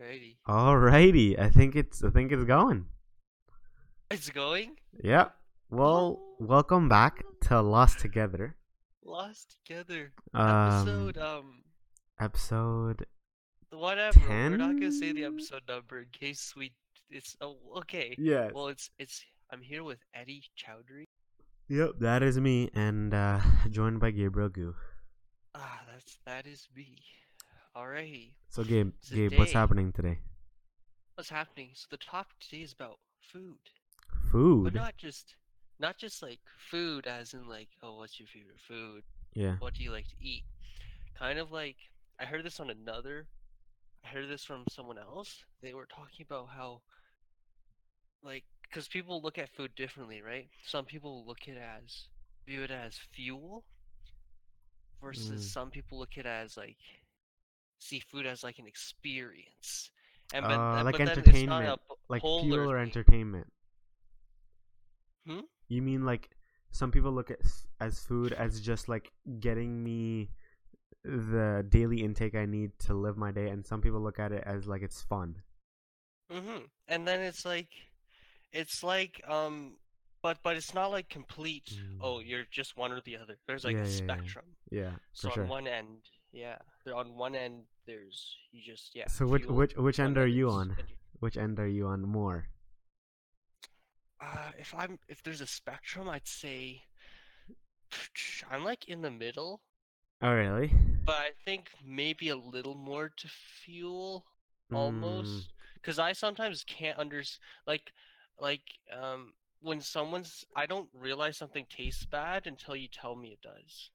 Alrighty. Alrighty, I think it's I think it's going. It's going? Yep. Well, welcome back to Lost Together. Lost together. Um, Episode um episode. whatever. We're not gonna say the episode number in case we it's oh okay. Yeah. Well it's it's I'm here with Eddie Chowdhury. Yep, that is me, and uh, joined by Gabriel Gu. Ah, that's that is me. Alrighty. So, Gabe, Gabe, what's happening today? What's happening? So the topic today is about food. Food. But not just not just like food as in like, oh what's your favorite food? yeah. what do you like to eat? Kind of like I heard this on another. I heard this from someone else. They were talking about how, like, because people look at food differently, right? Some people look it as view it as fuel, versus Mm. some people look at it as like see food as like an experience. And but, Uh, like but then it's not entertainment, Like fuel or entertainment. Hmm? You mean like some people look at as food as just like getting me the daily intake I need to live my day, and some people look at it as like it's fun. Mm-hmm. And then it's like, it's like, um, but but it's not like complete. Oh, Mm. you're just one or the other. There's like Yeah, a yeah, yeah. spectrum. Yeah, So for on sure. one end, yeah, on one end there's you just yeah. So which fuel, which which end are you on? enter- Which end are you on more? Uh, if I'm if there's a spectrum, I'd say I'm like in the middle, Oh really? but I think maybe a little more to fuel Mm, almost because I sometimes can't under like like um when someone's I don't realize something tastes bad until you tell me it does.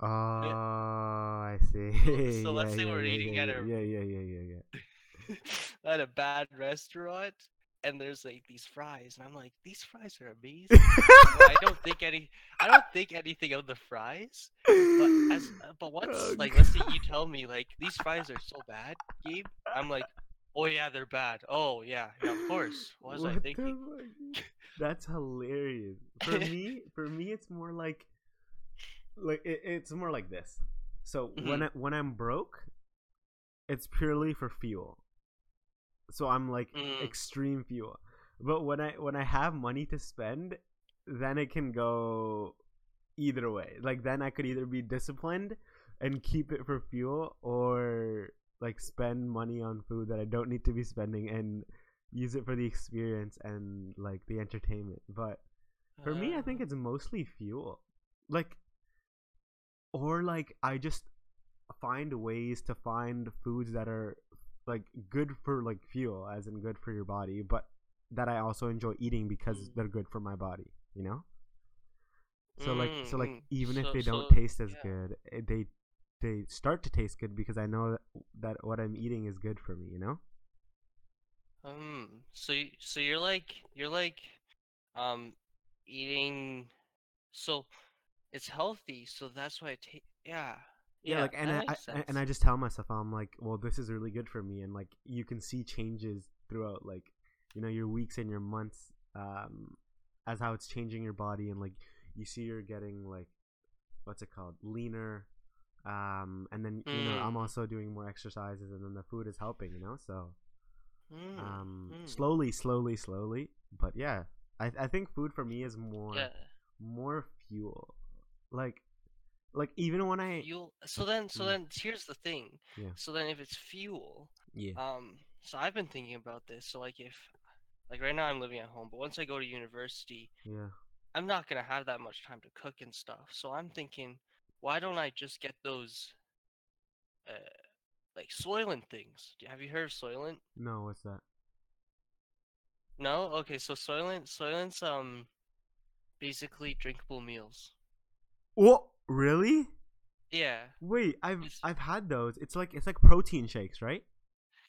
Oh, I see. so let's Yeah, say yeah, we're yeah, eating at a- yeah, yeah, yeah, yeah, yeah. at a bad restaurant and there's like these fries and I'm like these fries are amazing. I don't think any I don't think anything of the fries. But as uh, but once Oh, like let's say you tell me like these fries are so bad, Gabe, I'm like, oh yeah, they're bad. Oh yeah, yeah of course. What was I What the thinking? That's hilarious. For me, for me, it's more like, like it, it's more like this. So when Mhm. I, when I'm broke, it's purely for fuel. So I'm like Mm. extreme fuel. But when I when I have money to spend, then it can go either way. Like then I could either be disciplined and keep it for fuel, or like spend money on food that I don't need to be spending and use it for the experience and like the entertainment. But for me, I think Uh, it's mostly fuel. Like, or like I just find ways to find foods that are like good for like fuel, as in good for your body, but that I also enjoy eating because Mm. they're good for my body. You know. So like, so Mm, like, mm. even if So- they don't taste as yeah. good, eh, they they start to taste good because I know that, that what I'm eating is good for me. You know. Um. So so you're like you're like, um, eating, so it's healthy. So that's why it ta- yeah. yeah, like and I, I and-. I just tell myself I'm like, well, this is really good for me, and like you can see changes throughout, like you know, your weeks and your months, um, as how it's changing your body, and like you see you're getting like, what's it called, leaner, um, and then you know I'm Mm. also doing more exercises, and then the food is helping, you know, so Mm, um, mm. slowly, slowly, slowly, but yeah, I I think food for me is more Yeah. more fuel, like. Like even when I Fuel. So then, so Mm. then, here's the thing. Yeah. So then, if it's fuel, yeah um, so I've been thinking about this. So like, if, like right now I'm living at home, but once I go to university, yeah I'm not gonna have that much time to cook and stuff. So I'm thinking, why don't I just get those, uh, like Soylent things? Have you heard of Soylent? no what's that No. Okay. So Soylent, Soylent's um, basically drinkable meals. What? Really? Yeah. Wait, I've It's- I've had those. It's like it's like protein shakes, right?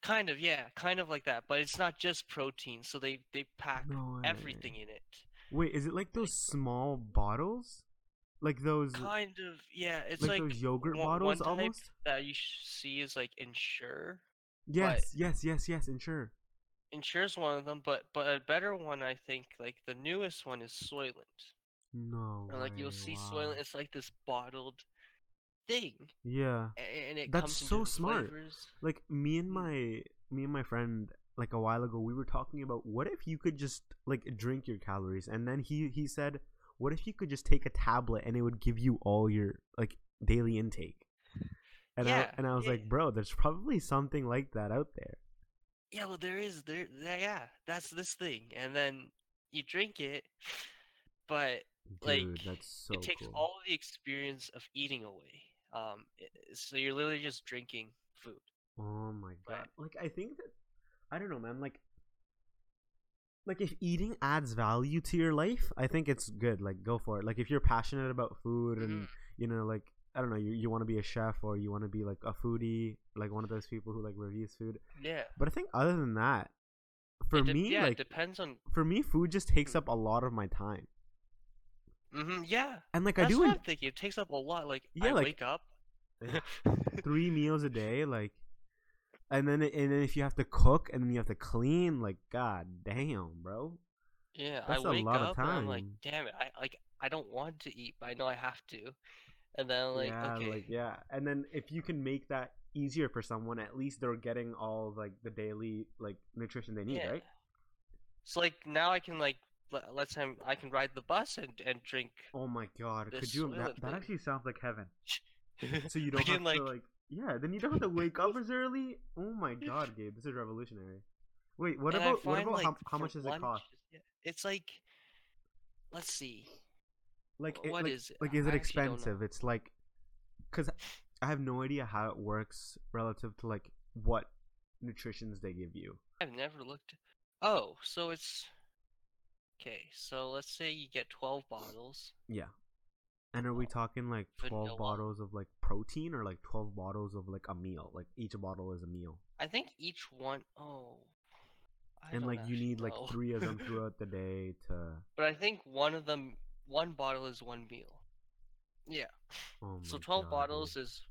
Kind of, yeah, kind of like that, but it's not just protein. So they they pack No everything in it. Wait, is it like those small bottles? Like those Kind of, yeah. It's like, like, those yogurt one- bottles one almost? that you see is like Ensure. Yes, yes, yes, yes, and sure. Ensure's one of them, but but a better one I think, like the newest one is Soylent. No. Or like you'll see wow. Soylent. It's like this bottled thing, Yeah. and it That's so smart. flavors. Like me and Mm. my me and my friend like a while ago we were talking about what if you could just like drink your calories and then he he said what if you could just take a tablet and it would give you all your like daily intake. And Yeah, I and I was yeah. like, "Bro, there's probably something like that out there." Yeah, well, there is there. there- Yeah, that's this thing, and then you drink it, but Like, that's so it takes cool. all the experience of eating away. Um, i- so you're literally just drinking food. Oh my god. Right. Like I think that I don't know, man, like like if eating adds value to your life, I think it's good. Like go for it. Like if you're passionate about food and Mhm. you know like I don't know, you, you want to be a chef or you want to be like a foodie, like one of those people who like reviews food. Yeah. But I think other than that, for de- me yeah, like it depends on. for me food just takes Mm. up a lot of my time. Hmm yeah, And like I that's do what I'm thinking. It takes up a lot. Like Yeah, I like- wake up. Three meals a day like and then and then if you have to cook and then you have to clean like god damn bro Yeah, That's a I wake lot of up and I'm like, damn it, I like I don't want to eat, but I know I have to. And then like, yeah okay, like yeah and then if you can make that easier for someone at least they're getting all like the daily like nutrition they need yeah. right So like now I can like let, let's say I'm- can ride the bus and and drink. oh my god could you that, that actually sounds like heaven so you don't have like to like yeah then you don't have to wake up as early oh my god gabe this is revolutionary wait what I about what about how, like, how for much does it cost It's like, let's see, like it, what like, is it? like is it I actually don't know. expensive it's like because i have no idea how it works relative to like what nutritions they give you I've never looked. Oh, so it's okay. So let's say you get twelve bottles. yeah and are we talking like 12 Vanilla. bottles of like protein or like 12 bottles of like a meal like each bottle is a meal I think each one oh I and like you need like three of them throughout the day to But I think one of them, one bottle is one meal. Yeah. oh So 12 God, bottles is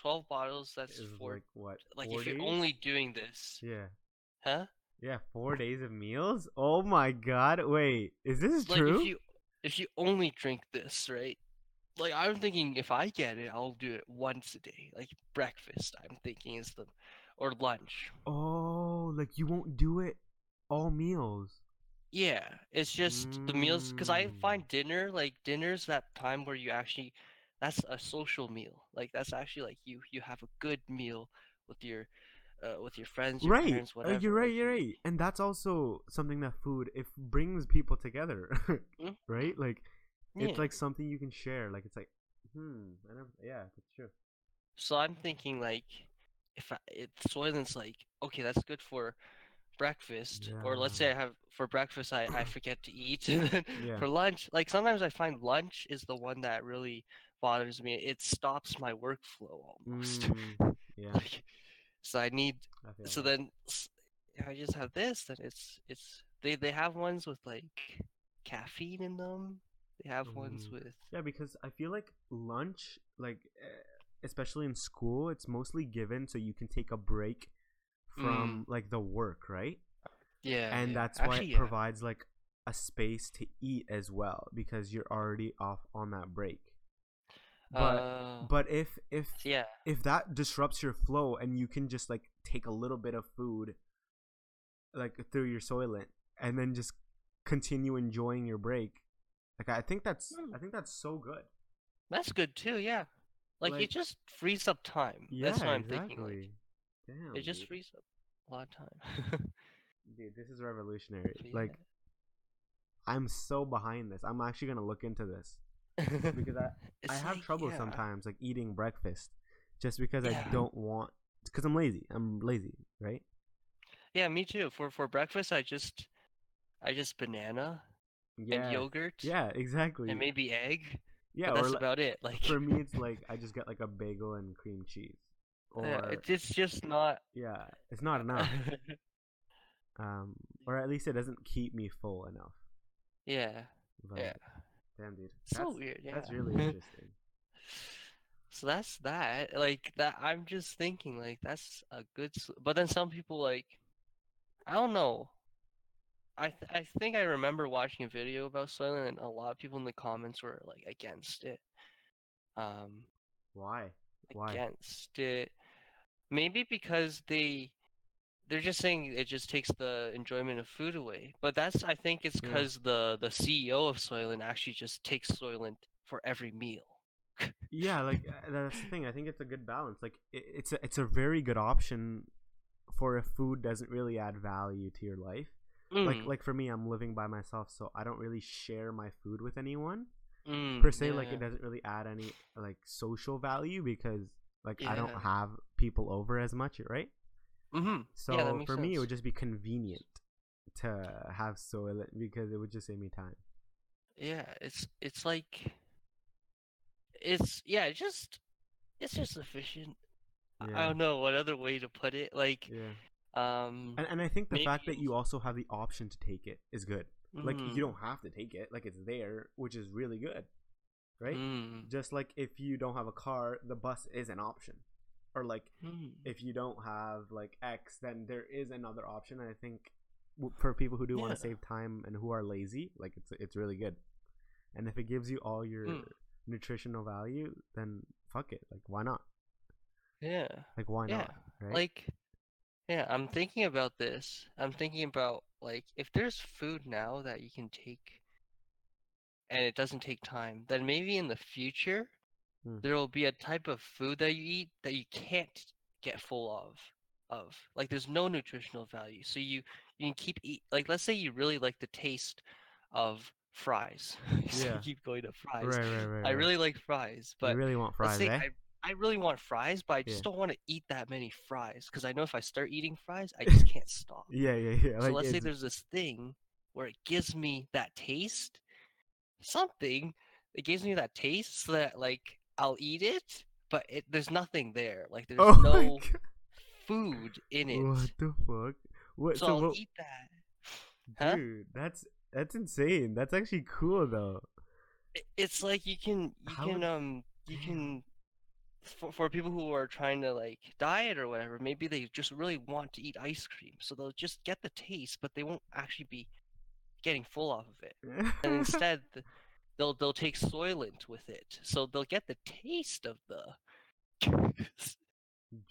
12 bottles. That's is four. like what Like, if you're only doing this, yeah huh? Yeah four days of meals oh my god wait is this Like true if you if you only drink this, right? Like I'm thinking if I get it, I'll do it once a day. Like breakfast, I'm thinking is the or lunch. oh like you won't do it all meals Yeah, it's just the meals because I Mm. find dinner like dinner's that time where you actually that's a social meal. Like that's actually like you you have a good meal with your uh, with your friends, your right parents, uh, whatever. you're right like, you're right and that's also something that food it brings people together Mhm. right like it's like something you can share like it's like hmm I never, yeah that's true So I'm thinking like if I, it Soylent's like okay, that's good for breakfast, or let's say I have for breakfast I, I forget to eat, Yeah. for lunch, like sometimes I find lunch is the one that really bothers me. It stops my workflow almost. Mm, yeah like, so I need I so then if I just have this, then it's it's they they have ones with like caffeine in them. They have ones Mm. with Yeah, because I feel like lunch, like eh, especially in school, it's mostly given so you can take a break from like the work, right? yeah, and yeah. that's why Actually, it yeah. provides like a space to eat as well because you're already off on that break. But Uh, but if if yeah, if that disrupts your flow and you can just like take a little bit of food like through your soylent and then just continue enjoying your break like i think that's Hmm. i think that's so good that's good too. Yeah, like, it just frees up time. yeah that's what I'm exactly thinking. Like, damn it just dude. frees up a lot of time. dude this is revolutionary So, like i'm so behind this i'm actually gonna look into this yeah. because i i have like, trouble yeah. sometimes like eating breakfast just because i don't want because i'm lazy i'm lazy right Yeah, me too. For for breakfast, I just I just banana yeah and yogurt yeah exactly and maybe egg. yeah that's li- about it. Like for me it's like i just get like a bagel and cream cheese or yeah, it's it's just not yeah it's not enough um or at least it doesn't keep me full enough yeah. but Yeah. Damn dude So that's, weird. Yeah. that's really interesting so that's that. Like that. I'm just thinking like that's a good. s- But then some people like, I don't know. I th- I think I remember watching a video about Soylent, and a lot of people in the comments were like against it. Um, Why? Why? against it. Maybe because they they're just saying it just takes the enjoyment of food away. But that's I think it's Yeah. because the the CEO of Soylent actually just takes Soylent for every meal. Yeah, like uh, that's the thing. I think it's a good balance. Like it, it's a it's a very good option for if food doesn't really add value to your life. Like Mm, like for me, I'm living by myself, so I don't really share my food with anyone mm, per se. Like it doesn't really add any like social value because like I don't have people over as much, right? Mhm. So Yeah, for me, it would just be convenient to have Soylent because it would just save me time. Yeah, it's it's like it's yeah, it's just it's just efficient. I- I don't know what other way to put it. Like Yeah, um and and I think the fact that you also have the option to take it is good. Like mm, you don't have to take it, like it's there, which is really good, right? mm, Just like if you don't have a car, the bus is an option, or like mm. if you don't have like X, then there is another option. And I think for people who do want to save time and who are lazy, like it's it's really good. And if it gives you all your Mm. nutritional value, then fuck it. Like why not? Yeah. Like why Yeah, not? Right? Like, yeah, I'm thinking about this. I'm thinking about like if there's food now that you can take and it doesn't take time, then maybe in the future Hmm. there will be a type of food that you eat that you can't get full of of. Like there's no nutritional value. So you you can keep eat like let's say you really like the taste of fries. So you Yeah. keep going to fries. right, right, right. I really like fries, you but really want fries, eh? I, I really want fries, but I just Yeah. don't want to eat that many fries because I know if I start eating fries, I just can't stop. Yeah, yeah, yeah. so Like let's say there's this thing where it gives me that taste, something that gives me that taste so that like I'll eat it, but it there's nothing there. Like there's oh no food in it. What the fuck? What? so So, I'll what, eat that. huh? dude, that's that's insane. That's actually cool though. It's like you can you How can um you can for, for people who are trying to like diet or whatever, maybe they just really want to eat ice cream, so they'll just get the taste, but they won't actually be getting full off of it. And instead, th- they'll they'll take Soylent with it, so they'll get the taste of the.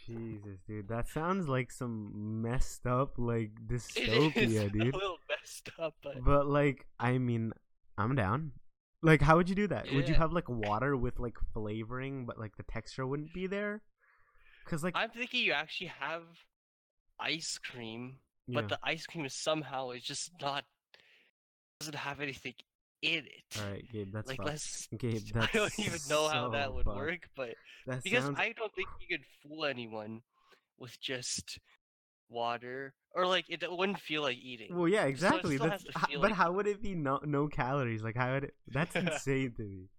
Jesus, dude, that sounds like some messed up like It is dystopia, dude. a little messed up, but But like, I mean, I'm down. Like, how would you do that? Would you have like water with like flavoring, but like the texture wouldn't be there? Cause like, I'm thinking you actually have ice cream, yeah. but the ice cream is somehow is just not doesn't have anything in it. all right, Gabe, that's like let's Gabe, I don't even know how that would work, but That because sounds. I don't think you could fool anyone with just water or like it wouldn't feel like eating. Well, yeah, So exactly. still That's has to feel but like how would it be no no calories? Like how would it? That's insane to me.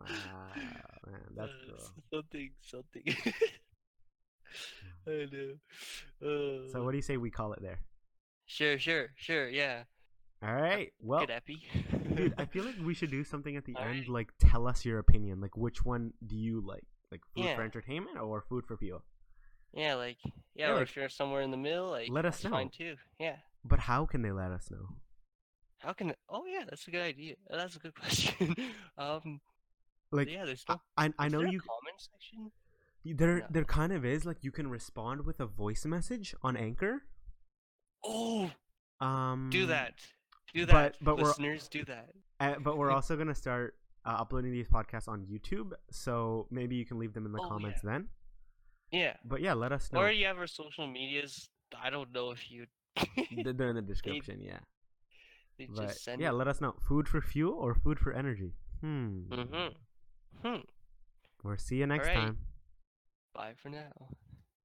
Wow, man, that's Uh, cool. Something, something. I know. Uh, So what do you say we call it there? Sure, sure, sure. Yeah. All right. Well, Good epi. dude, I feel like we should do something at the end. Alright. Like, tell us your opinion. Like, which one do you like? Like, food Yeah. for entertainment or food for fuel? yeah, like yeah, Yeah, or like, if you're somewhere in the middle, like let us know. fine too. Yeah. But how can they let us know? How can? Oh yeah, that's a good idea. That's a good question. um. Like, yeah, there's no. I, I know you. comment section. There No. there kind of is. Like, you can respond with a voice message on Anchor. Oh, Um. do that. Do but- that, but we're- listeners. Do that. Uh, but we're also gonna start uh, uploading these podcasts on YouTube, so maybe you can leave them in the Oh, yeah. comments then. Yeah. But yeah, let us know. Or you have our social medias. I don't know if you. They're in the description, yeah. they But just send yeah, it. let us know. Food for fuel or food for energy? Hmm. Mm-hmm. Hmm. We'll see you next Alright. time. Bye for now.